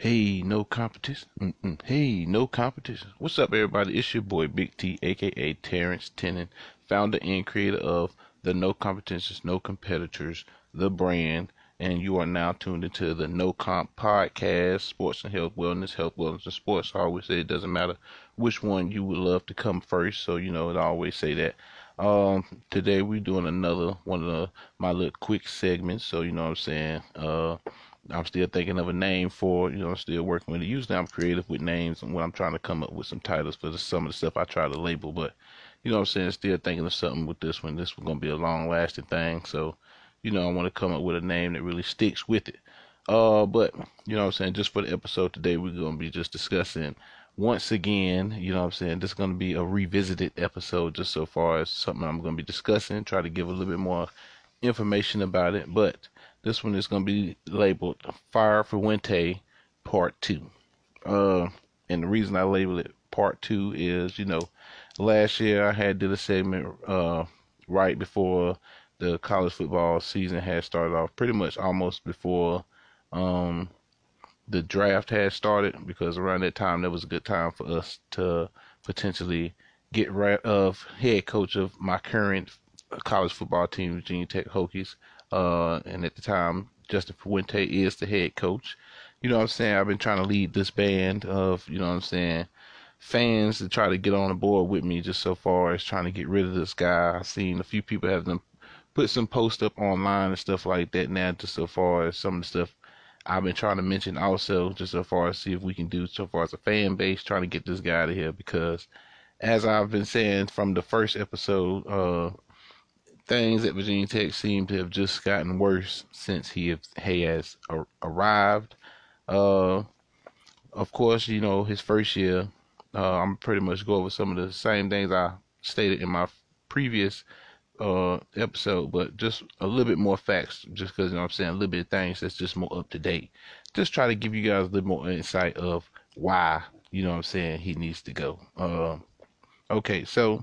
Hey, no competition. Mm-mm. Hey, no competition. What's up, everybody? It's your boy Big T, aka Terrence Tennant, founder and creator of the No Competitions, No Competitors, the brand. And you are now tuned into the No Comp podcast, sports and health, wellness, health, wellness, and sports. I always say it doesn't matter which one you would love to come first. So, you know, I always say that. Um, today we're doing another one of the, my little quick segments. So, you know what I'm saying? Uh, I'm still thinking of a name for, you know, I'm still working with it. Usually I'm creative with names and when I'm trying to come up with some titles for the, some of the stuff I try to label, but you know I'm saying, still thinking of something with this one. This was gonna be a long lasting thing, so you know I want to come up with a name that really sticks with it. Uh, but you know I'm saying, just for the episode today, we're gonna be just discussing once again, you know I'm saying, this is gonna be a revisited episode just so far as something I'm gonna be discussing, try to give a little bit more information about it, but this one is going to be labeled Fire Fuente Part 2. Uh, and the reason I label it Part 2 is, you know, last year I had did a segment uh, right before the college football season had started off, pretty much almost before um, the draft had started, because around that time that was a good time for us to potentially get rid of head coach of my current college football team, Virginia Tech Hokies. Uh, and at the time, Justin Fuente is the head coach. You know what I'm saying? I've been trying to lead this band of, you know what I'm saying, fans to try to get on the board with me just so far as trying to get rid of this guy. I've seen a few people have them put some posts up online and stuff like that now, just so far as some of the stuff I've been trying to mention also, just so far as see if we can do so far as a fan base trying to get this guy out of here because as I've been saying from the first episode, uh, things at Virginia Tech seem to have just gotten worse since he, has arrived. Uh, of course, you know, his first year, uh, I'm pretty much go over some of the same things I stated in my previous uh, episode, but just a little bit more facts, just because, you know I'm saying, a little bit of things that's just more up to date. Just try to give you guys a little more insight of why, you know I'm saying, he needs to go. Uh, okay, so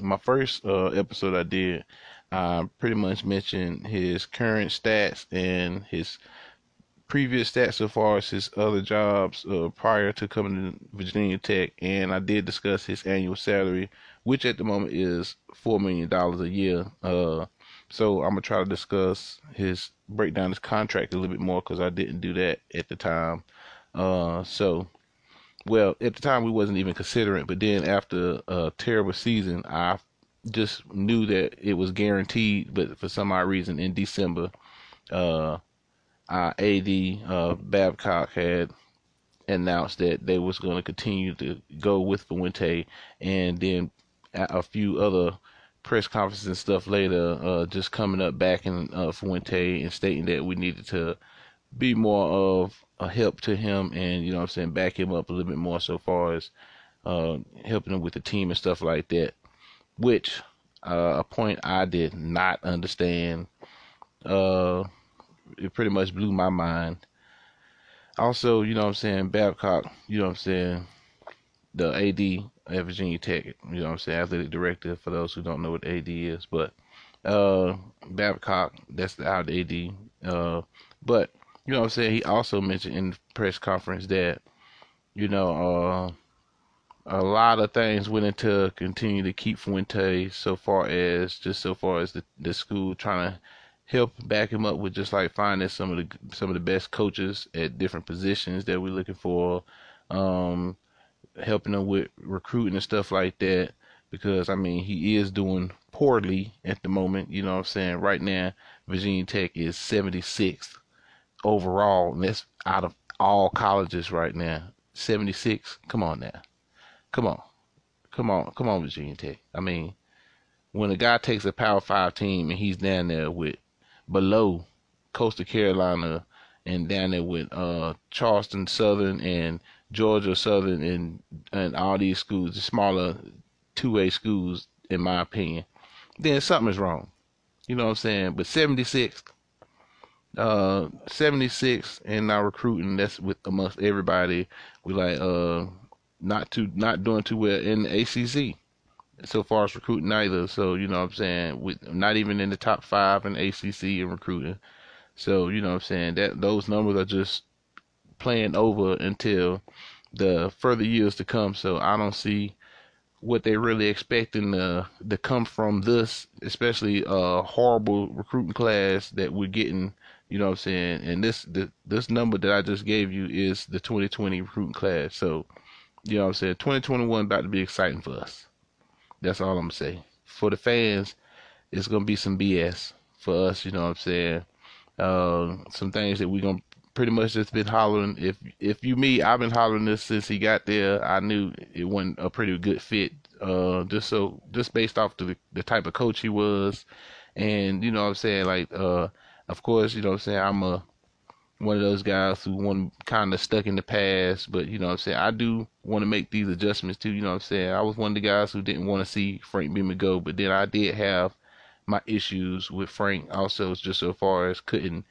my first uh, episode I did, I pretty much mentioned his current stats and his previous stats so far as his other jobs uh, prior to coming to Virginia Tech, and I did discuss his annual salary, which at the moment is four million dollars a year. Uh, so I'm gonna try to discuss his breakdown his contract a little bit more because I didn't do that at the time. Uh, so well, at the time we wasn't even considering, but then after a terrible season, I just knew that it was guaranteed. But for some odd reason, in December, uh, our AD uh, Babcock had announced that they was going to continue to go with Fuente, and then a few other press conferences and stuff later, uh, just coming up back in uh, Fuente and stating that we needed to be more of a help to him and, you know I'm saying, back him up a little bit more so far as uh, helping him with the team and stuff like that, which uh, a point I did not understand. Uh, it pretty much blew my mind. Also, you know I'm saying, Babcock, you know I'm saying, the AD at Virginia Tech, you know I'm saying, athletic director for those who don't know what AD is, but uh, Babcock, that's the out AD. Uh, but you know what I'm saying? He also mentioned in the press conference that, you know, uh, a lot of things went into continue to keep Fuente so far as just so far as the, the school trying to help back him up with just like finding some of the some of the best coaches at different positions that we're looking for, um, helping them with recruiting and stuff like that. Because I mean he is doing poorly at the moment. You know what I'm saying? Right now, Virginia Tech is 76th overall, and that's out of all colleges right now. 76. Come on now. Come on. Come on. Come on, Virginia Tech. I mean, when a guy takes a Power 5 team and he's down there with below Coastal Carolina and down there with uh, Charleston Southern and Georgia Southern and and all these schools, the smaller two A schools, in my opinion, then something is wrong. You know what I'm saying? But 76, uh 76 and now recruiting that's with amongst everybody. We like uh not too not doing too well in ACC so far as recruiting either. So you know what I'm saying? With not even in the top 5 in ACC in recruiting. So you know what I'm saying? That those numbers are just playing over until the further years to come. So I don't see what they really expecting to to come from this, especially a horrible recruiting class that we're getting. You know what I'm saying? And this the, this number that I just gave you is the 2020 recruiting class. So you know what I'm saying? 2021 about to be exciting for us. That's all I'm gonna say. For the fans, it's gonna be some BS for us. You know what I'm saying? Uh, some things that we're gonna pretty much just been hollering. If if you me, I've been hollering this since he got there. I knew it wasn't a pretty good fit. Uh, just so just based off the the type of coach he was, and you know what I'm saying. Like, uh, of course, you know what I'm saying. I'm a one of those guys who want kind of stuck in the past, but you know what I'm saying. I do want to make these adjustments too. You know what I'm saying. I was one of the guys who didn't want to see Frank Beamer go, but then I did have my issues with Frank also, just so far as couldn't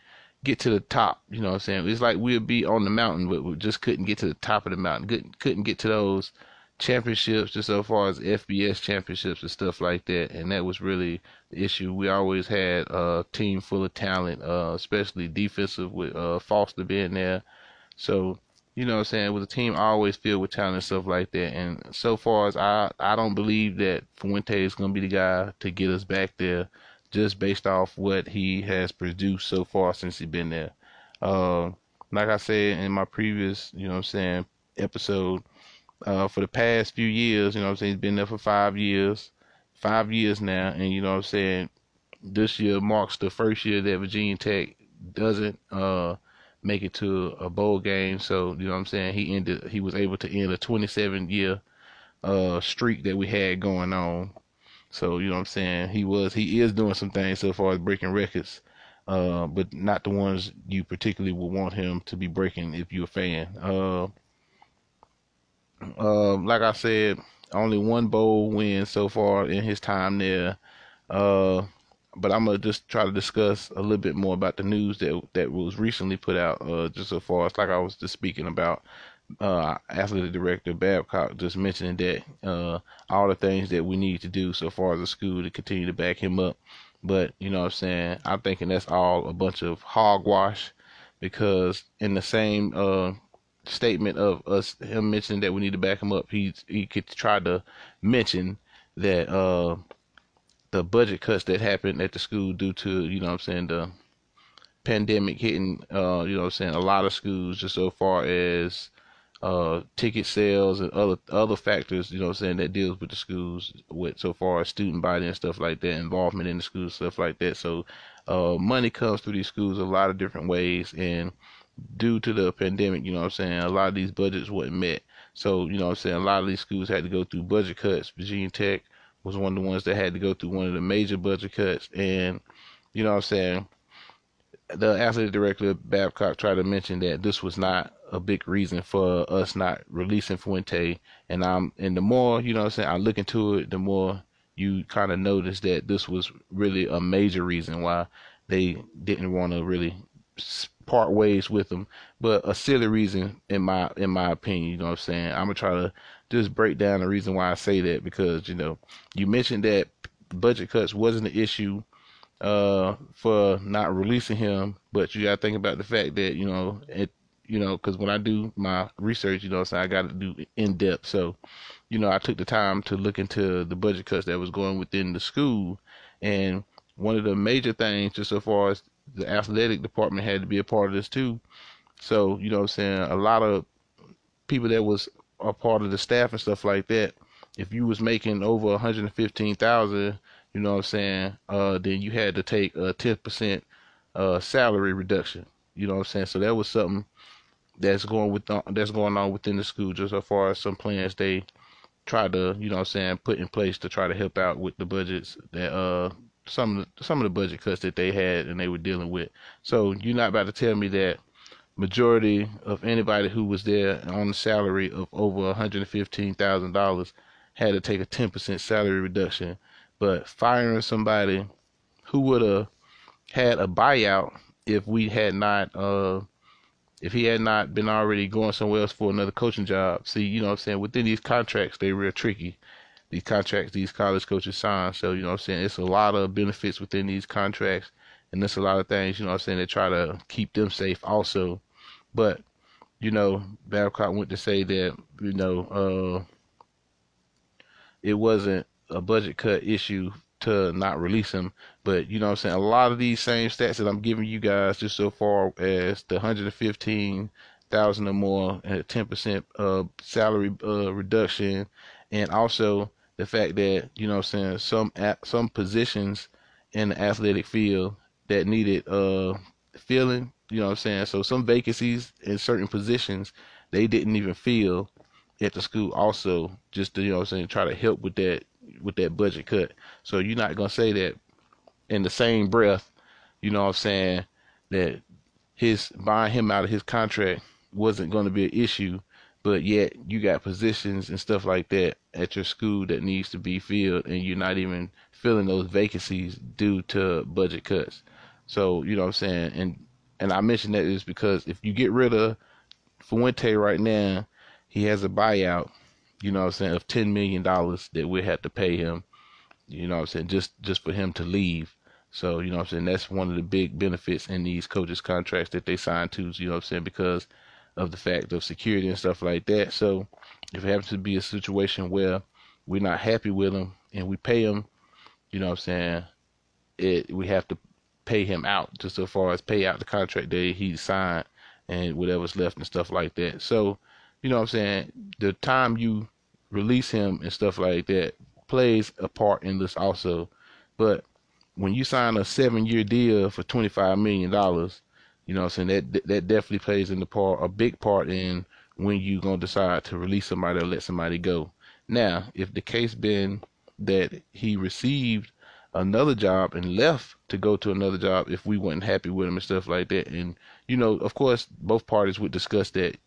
get to the top. You know what I'm saying? It's like we'd be on the mountain, but we just couldn't get to the top of the mountain. Couldn't couldn't get to those championships just so far as FBS championships and stuff like that. And that was really the issue. We always had a team full of talent, uh, especially defensive with uh, Foster being there. So, you know what I'm saying, with a team always filled with talent and stuff like that. And so far as I I don't believe that Fuente is gonna be the guy to get us back there just based off what he has produced so far since he's been there. Uh, like I said in my previous, you know I'm saying, episode, uh, for the past few years, you know I'm saying, he's been there for five years, five years now, and you know I'm saying, this year marks the first year that Virginia Tech doesn't uh, make it to a bowl game. So, you know I'm saying, he ended, he was able to end a 27 year uh, streak that we had going on. So, you know what I'm saying, he was, he is doing some things so far as breaking records. Uh, but not the ones you particularly would want him to be breaking if you're a fan. Uh, uh, like I said, only one bowl win so far in his time there. Uh, but I'm gonna just try to discuss a little bit more about the news that that was recently put out. Uh, just so far as like I was just speaking about. Uh, athletic director Babcock just mentioning that uh, all the things that we need to do so far as the school to continue to back him up. But you know what I'm saying? I'm thinking that's all a bunch of hogwash because in the same uh, statement of us him mentioning that we need to back him up, he he could try to mention that uh the budget cuts that happened at the school due to you know what I'm saying the pandemic hitting uh you know what I'm saying a lot of schools just so far as uh ticket sales and other other factors you know what I'm saying that deals with the schools with so far as student body and stuff like that involvement in the schools stuff like that so uh money comes through these schools a lot of different ways and due to the pandemic, you know what I'm saying, a lot of these budgets weren't met. So, you know what I'm saying, a lot of these schools had to go through budget cuts. Virginia Tech was one of the ones that had to go through one of the major budget cuts. And, you know what I'm saying, the athletic director of Babcock tried to mention that this was not a big reason for us not releasing Fuente. And I'm and the more, you know I'm saying, I look into it, the more you kind of notice that this was really a major reason why they didn't want to really part ways with them, but a silly reason in my in my opinion. You know what I'm saying? I'm gonna try to just break down the reason why I say that because you know you mentioned that budget cuts wasn't an issue uh for not releasing him, but you gotta think about the fact that you know it you know because when I do my research, you know, so I got to do in depth. So you know I took the time to look into the budget cuts that was going within the school and one of the major things just so far as the athletic department had to be a part of this too. So, you know what I'm saying? A lot of people that was a part of the staff and stuff like that, if you was making over 115,000, you know what I'm saying, uh, then you had to take a 10% uh, salary reduction. You know what I'm saying? So that was something that's going with that's going on within the school just as far as some plans they try to, you know what I'm saying, put in place to try to help out with the budgets that uh some of the, some of the budget cuts that they had and they were dealing with. So you're not about to tell me that majority of anybody who was there on a salary of over $115,000 had to take a 10% salary reduction, but firing somebody who would have had a buyout if we had not uh if he had not been already going somewhere else for another coaching job. See, you know what I'm saying? Within these contracts, they're real tricky these contracts these college coaches sign. So, you know I'm saying? It's a lot of benefits within these contracts and there's a lot of things, you know I'm saying, they try to keep them safe also. But you know, Babcock went to say that, you know, uh, it wasn't a budget cut issue to not release him. But you know what I'm saying? A lot of these same stats that I'm giving you guys just so far as the 115,000 or more and 10% uh, salary uh, reduction and also the fact that, you know what I'm saying, some some positions in the athletic field that needed uh filling, you know what I'm saying? So some vacancies in certain positions they didn't even fill at the school also just to, you know I'm saying, try to help with that with that budget cut. So you're not gonna say that in the same breath, you know what I'm saying, that his buying him out of his contract wasn't gonna be an issue, but yet you got positions and stuff like that at your school that needs to be filled and you're not even filling those vacancies due to budget cuts. So, you know what I'm saying? And and I mentioned that is because if you get rid of Fuente right now, he has a buyout you know what I'm saying, of ten million dollars that we had to pay him, you know what I'm saying, just just for him to leave. So, you know what I'm saying, that's one of the big benefits in these coaches contracts that they sign to, you know what I'm saying, because of the fact of security and stuff like that. So if it happens to be a situation where we're not happy with him and we pay him, you know what I'm saying, it we have to pay him out just so far as pay out the contract that he signed and whatever's left and stuff like that. So you know what I'm saying, the time you release him and stuff like that plays a part in this also. But when you sign a seven year deal for twenty five million dollars, you know what I'm saying, that that definitely plays in the part a big part in when you gonna decide to release somebody or let somebody go. Now, if the case been that he received another job and left to go to another job if we weren't happy with him and stuff like that. And, you know, of course, both parties would discuss that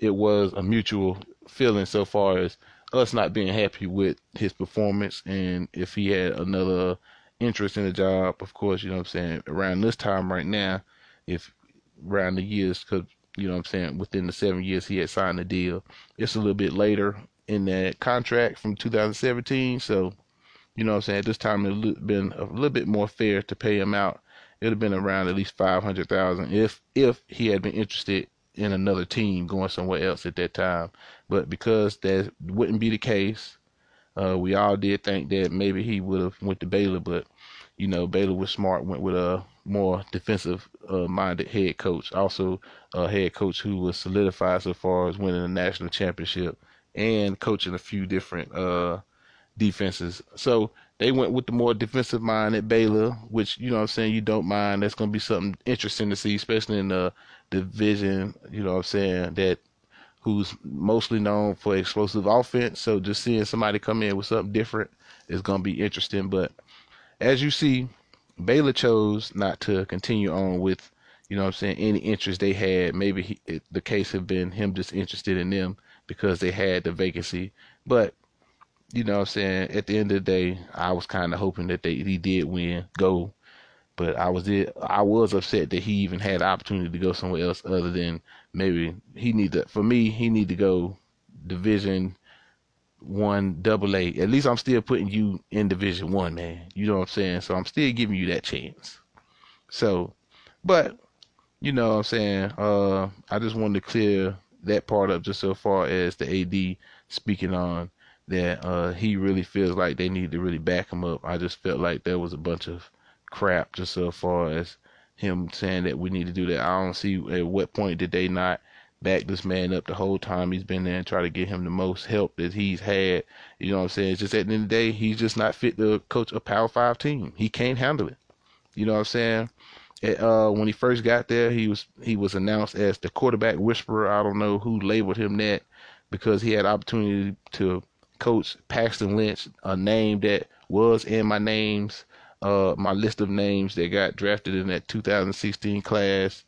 it was a mutual feeling so far as us not being happy with his performance. And if he had another interest in the job of course you know what i'm saying around this time right now if around the years because you know what i'm saying within the seven years he had signed the deal it's a little bit later in that contract from 2017 so you know what i'm saying at this time it would have been a little bit more fair to pay him out. It would have been around at least 500000 if if he had been interested in another team going somewhere else at that time. But because that wouldn't be the case, uh, we all did think that maybe he would have went to Baylor, but you know Baylor was smart, went with a more defensive uh, minded head coach, also a head coach who was solidified so far as winning a national championship and coaching a few different uh, defenses. So they went with the more defensive mind at Baylor, which you know what I'm saying you don't mind. That's gonna be something interesting to see, especially in the division, you know what I'm saying, that who's mostly known for explosive offense. So just seeing somebody come in with something different is gonna be interesting. But as you see, Baylor chose not to continue on with, you know what I'm saying, any interest they had. Maybe he, the case had been him just interested in them because they had the vacancy. But you know what I'm saying? At the end of the day, I was kind of hoping that they he did win, go. But I was it. I was upset that he even had the opportunity to go somewhere else other than maybe he need to. For me, he need to go Division One, Double A. At least I'm still putting you in Division One, man. You know what I'm saying? So I'm still giving you that chance. So, but you know what I'm saying? Uh, I just wanted to clear that part up just so far as the AD speaking on that uh, he really feels like they need to really back him up. I just felt like there was a bunch of crap just so far as him saying that we need to do that. I don't see at what point did they not back this man up the whole time he's been there and try to get him the most help that he's had. You know what I'm saying? It's just at the end of the day, he's just not fit to coach a Power Five team. He can't handle it. You know what I'm saying? Uh, when he first got there, he was he was announced as the quarterback whisperer. I don't know who labeled him that because he had opportunity to coach Paxton Lynch, a name that was in my names, uh, my list of names that got drafted in that 2016 class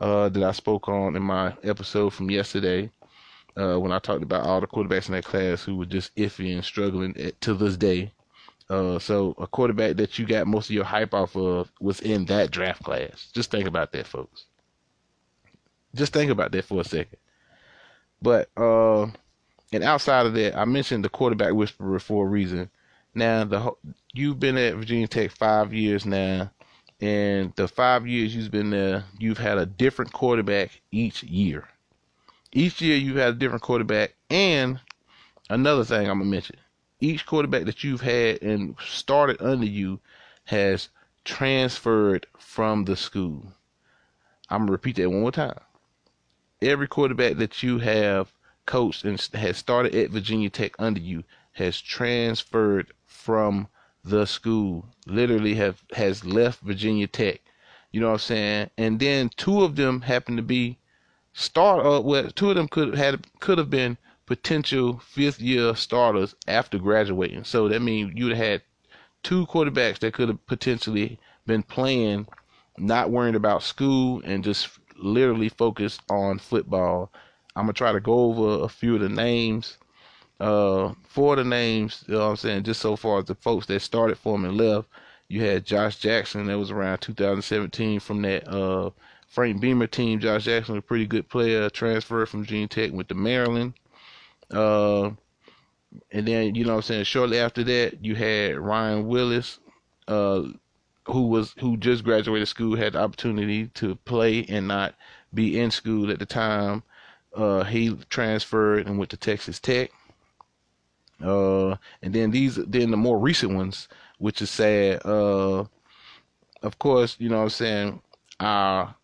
uh, that I spoke on in my episode from yesterday. Uh, when I talked about all the quarterbacks in that class who were just iffy and struggling at, to this day. Uh, so a quarterback that you got most of your hype off of was in that draft class. Just think about that, folks. Just think about that for a second. But uh, and outside of that, I mentioned the quarterback whisperer for a reason. Now, the you've been at Virginia Tech five years now, and the five years you've been there, you've had a different quarterback each year. Each year you've had a different quarterback, and another thing I'm gonna mention: each quarterback that you've had and started under you has transferred from the school. I'm gonna repeat that one more time. Every quarterback that you have coached and has started at Virginia Tech under you has transferred from the school. Literally have has left Virginia Tech. You know what I'm saying? And then two of them happen to be start uh, well two of them could had could have been potential fifth year starters after graduating. So that means you'd have had two quarterbacks that could have potentially been playing, not worrying about school and just literally focused on football. I'm gonna try to go over a few of the names. Uh, four of the names, you know what I'm saying, just so far as the folks that started for him and left. You had Josh Jackson, that was around 2017 from that uh, Frank Beamer team. Josh Jackson was a pretty good player, transferred from Gene Tech, with the Maryland. Uh, and then you know what I'm saying. Shortly after that, you had Ryan Willis, uh, who was who just graduated school, had the opportunity to play and not be in school at the time. Uh, he transferred and went to Texas Tech. Uh, and then these, then the more recent ones, which is sad. Uh, of course, you know what I'm saying. Our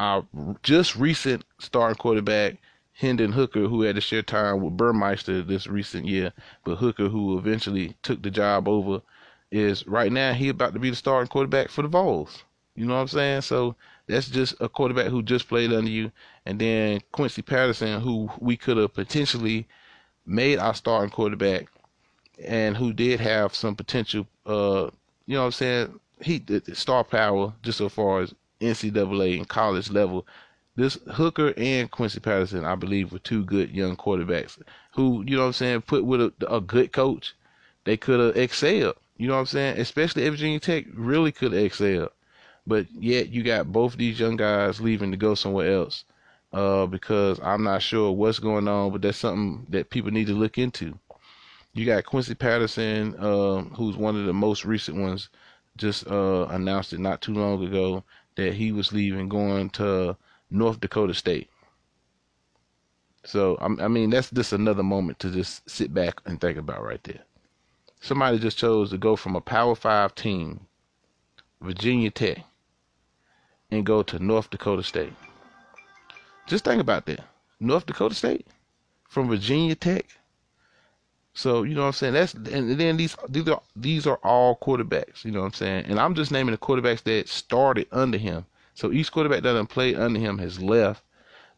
our just recent starting quarterback Hendon Hooker, who had to share time with Burmeister this recent year, but Hooker, who eventually took the job over, is right now he about to be the starting quarterback for the Vols. You know what I'm saying? So that's just a quarterback who just played under you, and then Quincy Patterson, who we could have potentially made our starting quarterback, and who did have some potential. Uh, you know what I'm saying? He the star power just so far as NCAA and college level this Hooker and Quincy Patterson, I believe, were two good young quarterbacks who, you know what I'm saying, put with a, a good coach, they could have excelled. You know what I'm saying? Especially Virginia Tech really could have excelled. But yet you got both these young guys leaving to go somewhere else. Uh, because I'm not sure what's going on, but that's something that people need to look into. You got Quincy Patterson, uh, who's one of the most recent ones, just uh, announced it not too long ago that he was leaving, going to North Dakota State. So I mean that's just another moment to just sit back and think about right there. Somebody just chose to go from a Power Five team, Virginia Tech, and go to North Dakota State. Just think about that. North Dakota State from Virginia Tech. So you know what I'm saying. That's and then these these are these are all quarterbacks. You know what I'm saying. And I'm just naming the quarterbacks that started under him. So each quarterback that done played under him has left.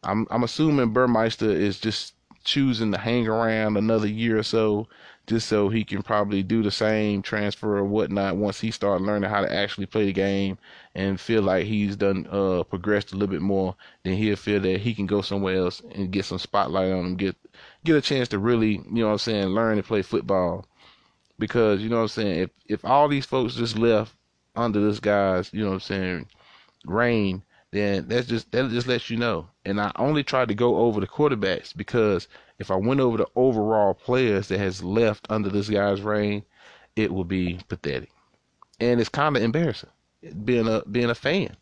I'm I'm assuming Burmeister is just choosing to hang around another year or so, just so he can probably do the same transfer or whatnot once he starts learning how to actually play the game and feel like he's done uh progressed a little bit more. Then he'll feel that he can go somewhere else and get some spotlight on him, get get a chance to really, you know what I'm saying, learn to play football. Because, you know what I'm saying, if if all these folks just left under this guy's, you know what I'm saying, reign, then that's just that just lets you know. And I only tried to go over the quarterbacks because if I went over the overall players that has left under this guy's reign, it would be pathetic. And it's kind of embarrassing being a being a fan.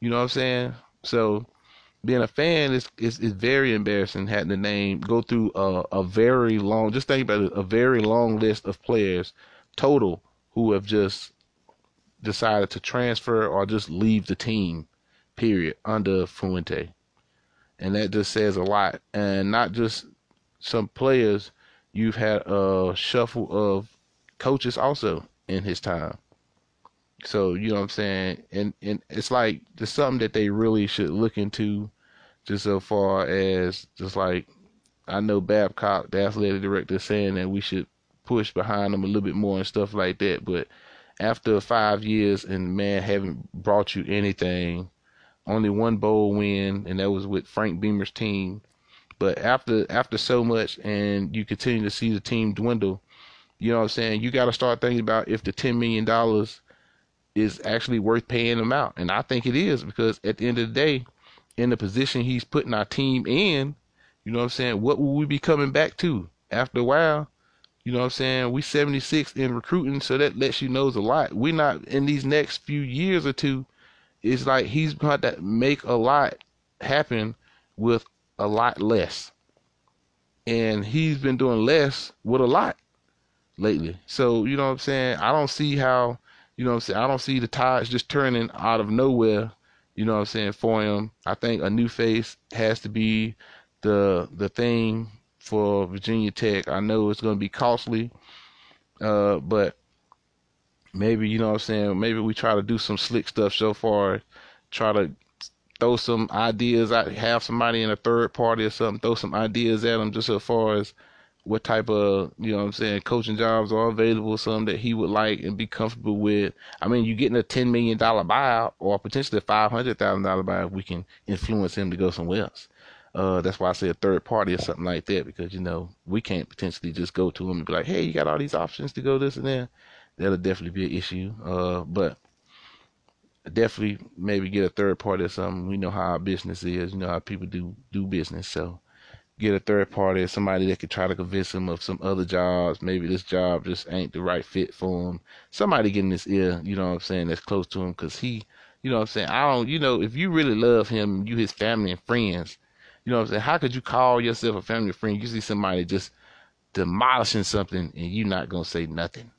You know what I'm saying? So being a fan is is, is very embarrassing having to name go through a, a very long just think about it, a very long list of players total who have just decided to transfer or just leave the team, period, under Fuente. And that just says a lot. And not just some players, you've had a shuffle of coaches also in his time. So, you know what I'm saying? And and it's like there's something that they really should look into just so far as just like I know Babcock, the athletic director, saying that we should push behind them a little bit more and stuff like that. But after five years and man haven't brought you anything, only one bowl win, and that was with Frank Beamer's team. But after after so much, and you continue to see the team dwindle, you know what I'm saying? You got to start thinking about if the ten million dollars is actually worth paying them out, and I think it is because at the end of the day, in the position he's putting our team in, you know what I'm saying? What will we be coming back to after a while? You know what I'm saying? We 76 in recruiting, so that lets you know a lot. We're not in these next few years or two. It's like he's going to make a lot happen with a lot less. And he's been doing less with a lot lately. So, you know what I'm saying? I don't see how, you know what I'm saying? I don't see the tides just turning out of nowhere, you know what I'm saying, for him. I think a new face has to be the the thing for Virginia Tech. I know it's going to be costly, uh, but maybe, you know what I'm saying, maybe we try to do some slick stuff so far, try to throw some ideas out, have somebody in a third party or something, throw some ideas at him just as far as what type of, you know what I'm saying, coaching jobs are available, some that he would like and be comfortable with. I mean, you're getting a $10 million buyout or potentially a $500,000 buyout if we can influence him to go somewhere else. Uh, that's why I say a third party or something like that because, you know, we can't potentially just go to him and be like, hey, you got all these options to go this and that. That'll definitely be an issue. Uh, but definitely maybe get a third party or something. We know how our business is. You know how people do do business. So get a third party, somebody that could try to convince him of some other jobs. Maybe this job just ain't the right fit for him. Somebody getting his ear, you know what I'm saying, that's close to him because he, you know what I'm saying. I don't, you know, if you really love him, you his family and friends, you know what I'm saying. How could you call yourself a family friend? You see somebody just demolishing something and you not gonna say nothing.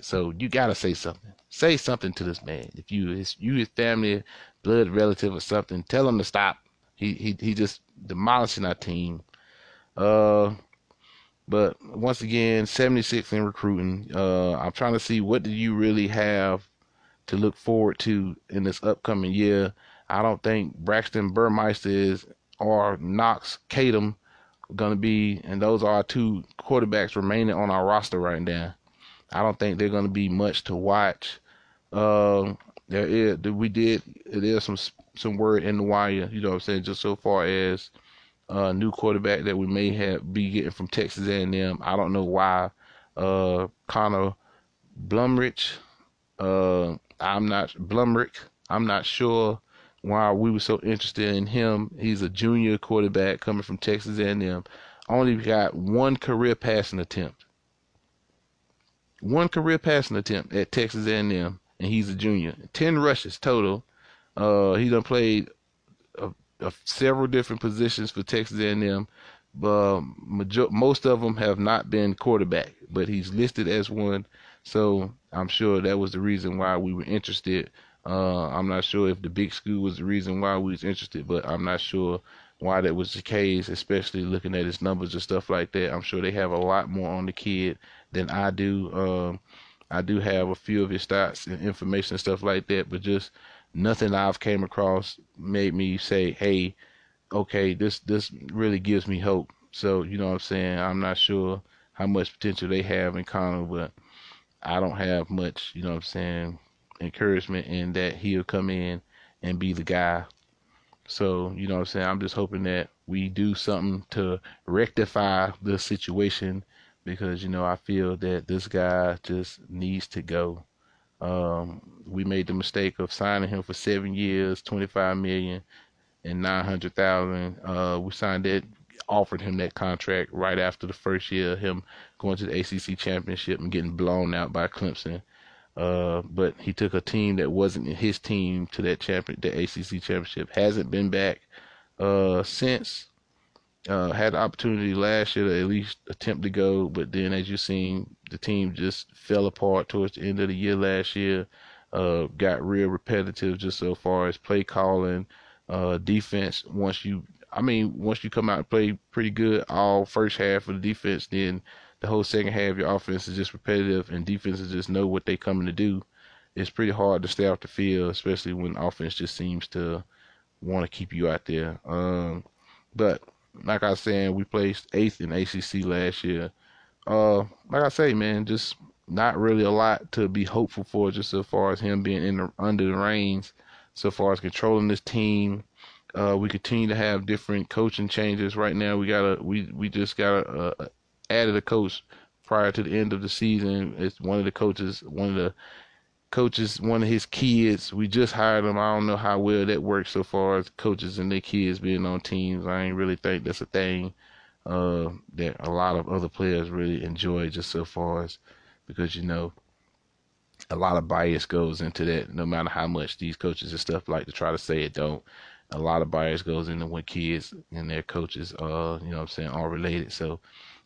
So you gotta say something. Say something to this man. If you his you his family, blood relative or something, tell him to stop. He he he just demolishing our team. Uh but once again, 76 in recruiting. Uh I'm trying to see what do you really have to look forward to in this upcoming year. I don't think Braxton Burmeister is or Knox Kadum going to be, and those are two quarterbacks remaining on our roster right now. I don't think they're going to be much to watch. Uh, there is we did there's some some word in the wire, you know what I'm saying, just so far as a uh, new quarterback that we may have be getting from Texas A&M. I don't know why. Uh, Connor Blumrick, uh, I'm not Blumrick. I'm not sure why we were so interested in him. He's a junior quarterback coming from Texas A&M. Only got one career passing attempt one career passing attempt at Texas A&M, and he's a junior. Ten rushes total. Uh, he done played a, a, several different positions for Texas A&M. But major- most of them have not been quarterback, but he's listed as one. So I'm sure that was the reason why we were interested. Uh, I'm not sure if the big school was the reason why we was interested, but I'm not sure why that was the case, especially looking at his numbers and stuff like that. I'm sure they have a lot more on the kid than I do. Um, I do have a few of his stats and information and stuff like that, but just nothing I've came across made me say, "Hey, okay, this this really gives me hope." So you know what I'm saying. I'm not sure how much potential they have in Connor, but I don't have much, you know what I'm saying, encouragement in that he'll come in and be the guy. So, you know what I'm saying? I'm just hoping that we do something to rectify the situation because you know I feel that this guy just needs to go. Um, we made the mistake of signing him for seven years, twenty-five million and nine hundred thousand. Uh, we signed that, offered him that contract right after the first year, of him going to the ACC championship and getting blown out by Clemson. Uh, but he took a team that wasn't his team to that champion, the ACC championship. Hasn't been back uh, since. Uh, had the opportunity last year to at least attempt to go, but then as you seen, the team just fell apart towards the end of the year last year. Uh, got real repetitive just so far as play calling, uh, defense. Once you, I mean, once you come out and play pretty good all first half of the defense, then the whole second half your offense is just repetitive and defenses just know what they coming to do. It's pretty hard to stay off the field, especially when offense just seems to want to keep you out there. Um, but like I saying, we placed eighth in ACC last year. Uh, like I say, man, just not really a lot to be hopeful for, just so far as him being in the, under the reins, so far as controlling this team. Uh, we continue to have different coaching changes. Right now, we got a we we just got a, a added a coach prior to the end of the season. It's one of the coaches, one of the coaches, one of his kids. We just hired him. I don't know how well that works so far as coaches and their kids being on teams. I ain't really think that's a thing uh, that a lot of other players really enjoy just so far as because you know a lot of bias goes into that no matter how much these coaches and stuff like to try to say it don't a lot of bias goes into when kids and their coaches, uh, you know, what I'm saying, are related. So,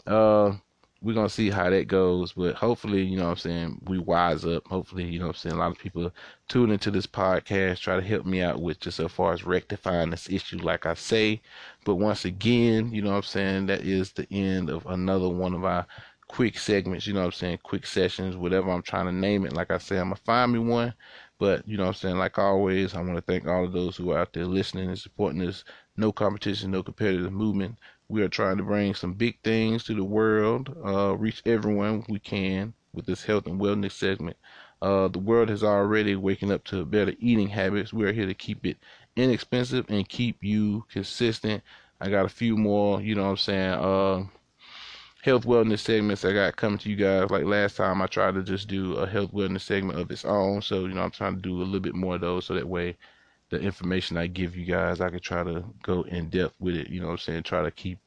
uh, we're gonna see how that goes, but hopefully, you know what I'm saying, we wise up. Hopefully, you know what I'm saying, a lot of people tune into this podcast, try to help me out with just as far as rectifying this issue, like I say. But once again, you know what I'm saying, that is the end of another one of our quick segments, you know what I'm saying, quick sessions, whatever I'm trying to name it. Like I say, I'm gonna find me one. But you know what I'm saying, like always, I want to thank all of those who are out there listening and supporting this no competition, no competitive movement. We are trying to bring some big things to the world, uh, reach everyone we can with this health and wellness segment. Uh, the world is already waking up to better eating habits. We are here to keep it inexpensive and keep you consistent. I got a few more, you know what I'm saying, uh, health wellness segments I got coming to you guys. Like last time, I tried to just do a health wellness segment of its own. So, you know, I'm trying to do a little bit more of those so that way the information I give you guys, I could try to go in depth with it. You know what I'm saying? Try to keep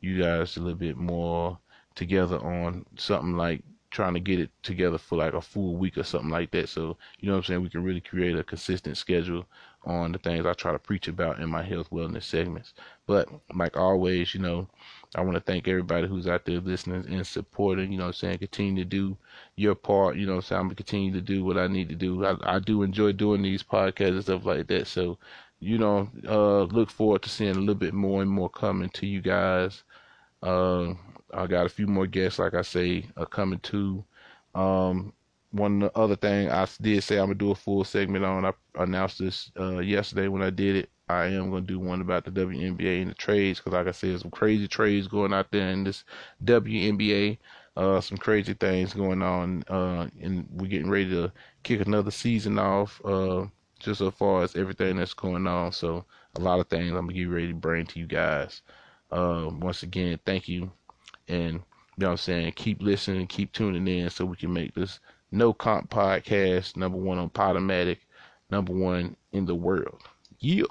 you guys a little bit more together on something like trying to get it together for like a full week or something like that. So, you know what I'm saying? We can really create a consistent schedule on the things I try to preach about in my health wellness segments. But like always, you know, I want to thank everybody who's out there listening and supporting, you know I'm saying? Continue to do your part, you know I'm saying? I'm going to continue to do what I need to do. I, I do enjoy doing these podcasts and stuff like that. So, you know, uh, look forward to seeing a little bit more and more coming to you guys. Uh, I got a few more guests, like I say, are coming to. Um, one other thing I did say I'm gonna do a full segment on. I announced this uh, yesterday when I did it. I am gonna do one about the WNBA and the trades because, like I said, some crazy trades going out there in this WNBA. Uh, some crazy things going on, uh, and we're getting ready to kick another season off. Uh, just as far as everything that's going on, so a lot of things I'm gonna get ready to bring to you guys. Uh, once again, thank you, and you know what I'm saying. Keep listening, keep tuning in, so we can make this no Comp podcast, number one on Podomatic, number one in the world. Yeah.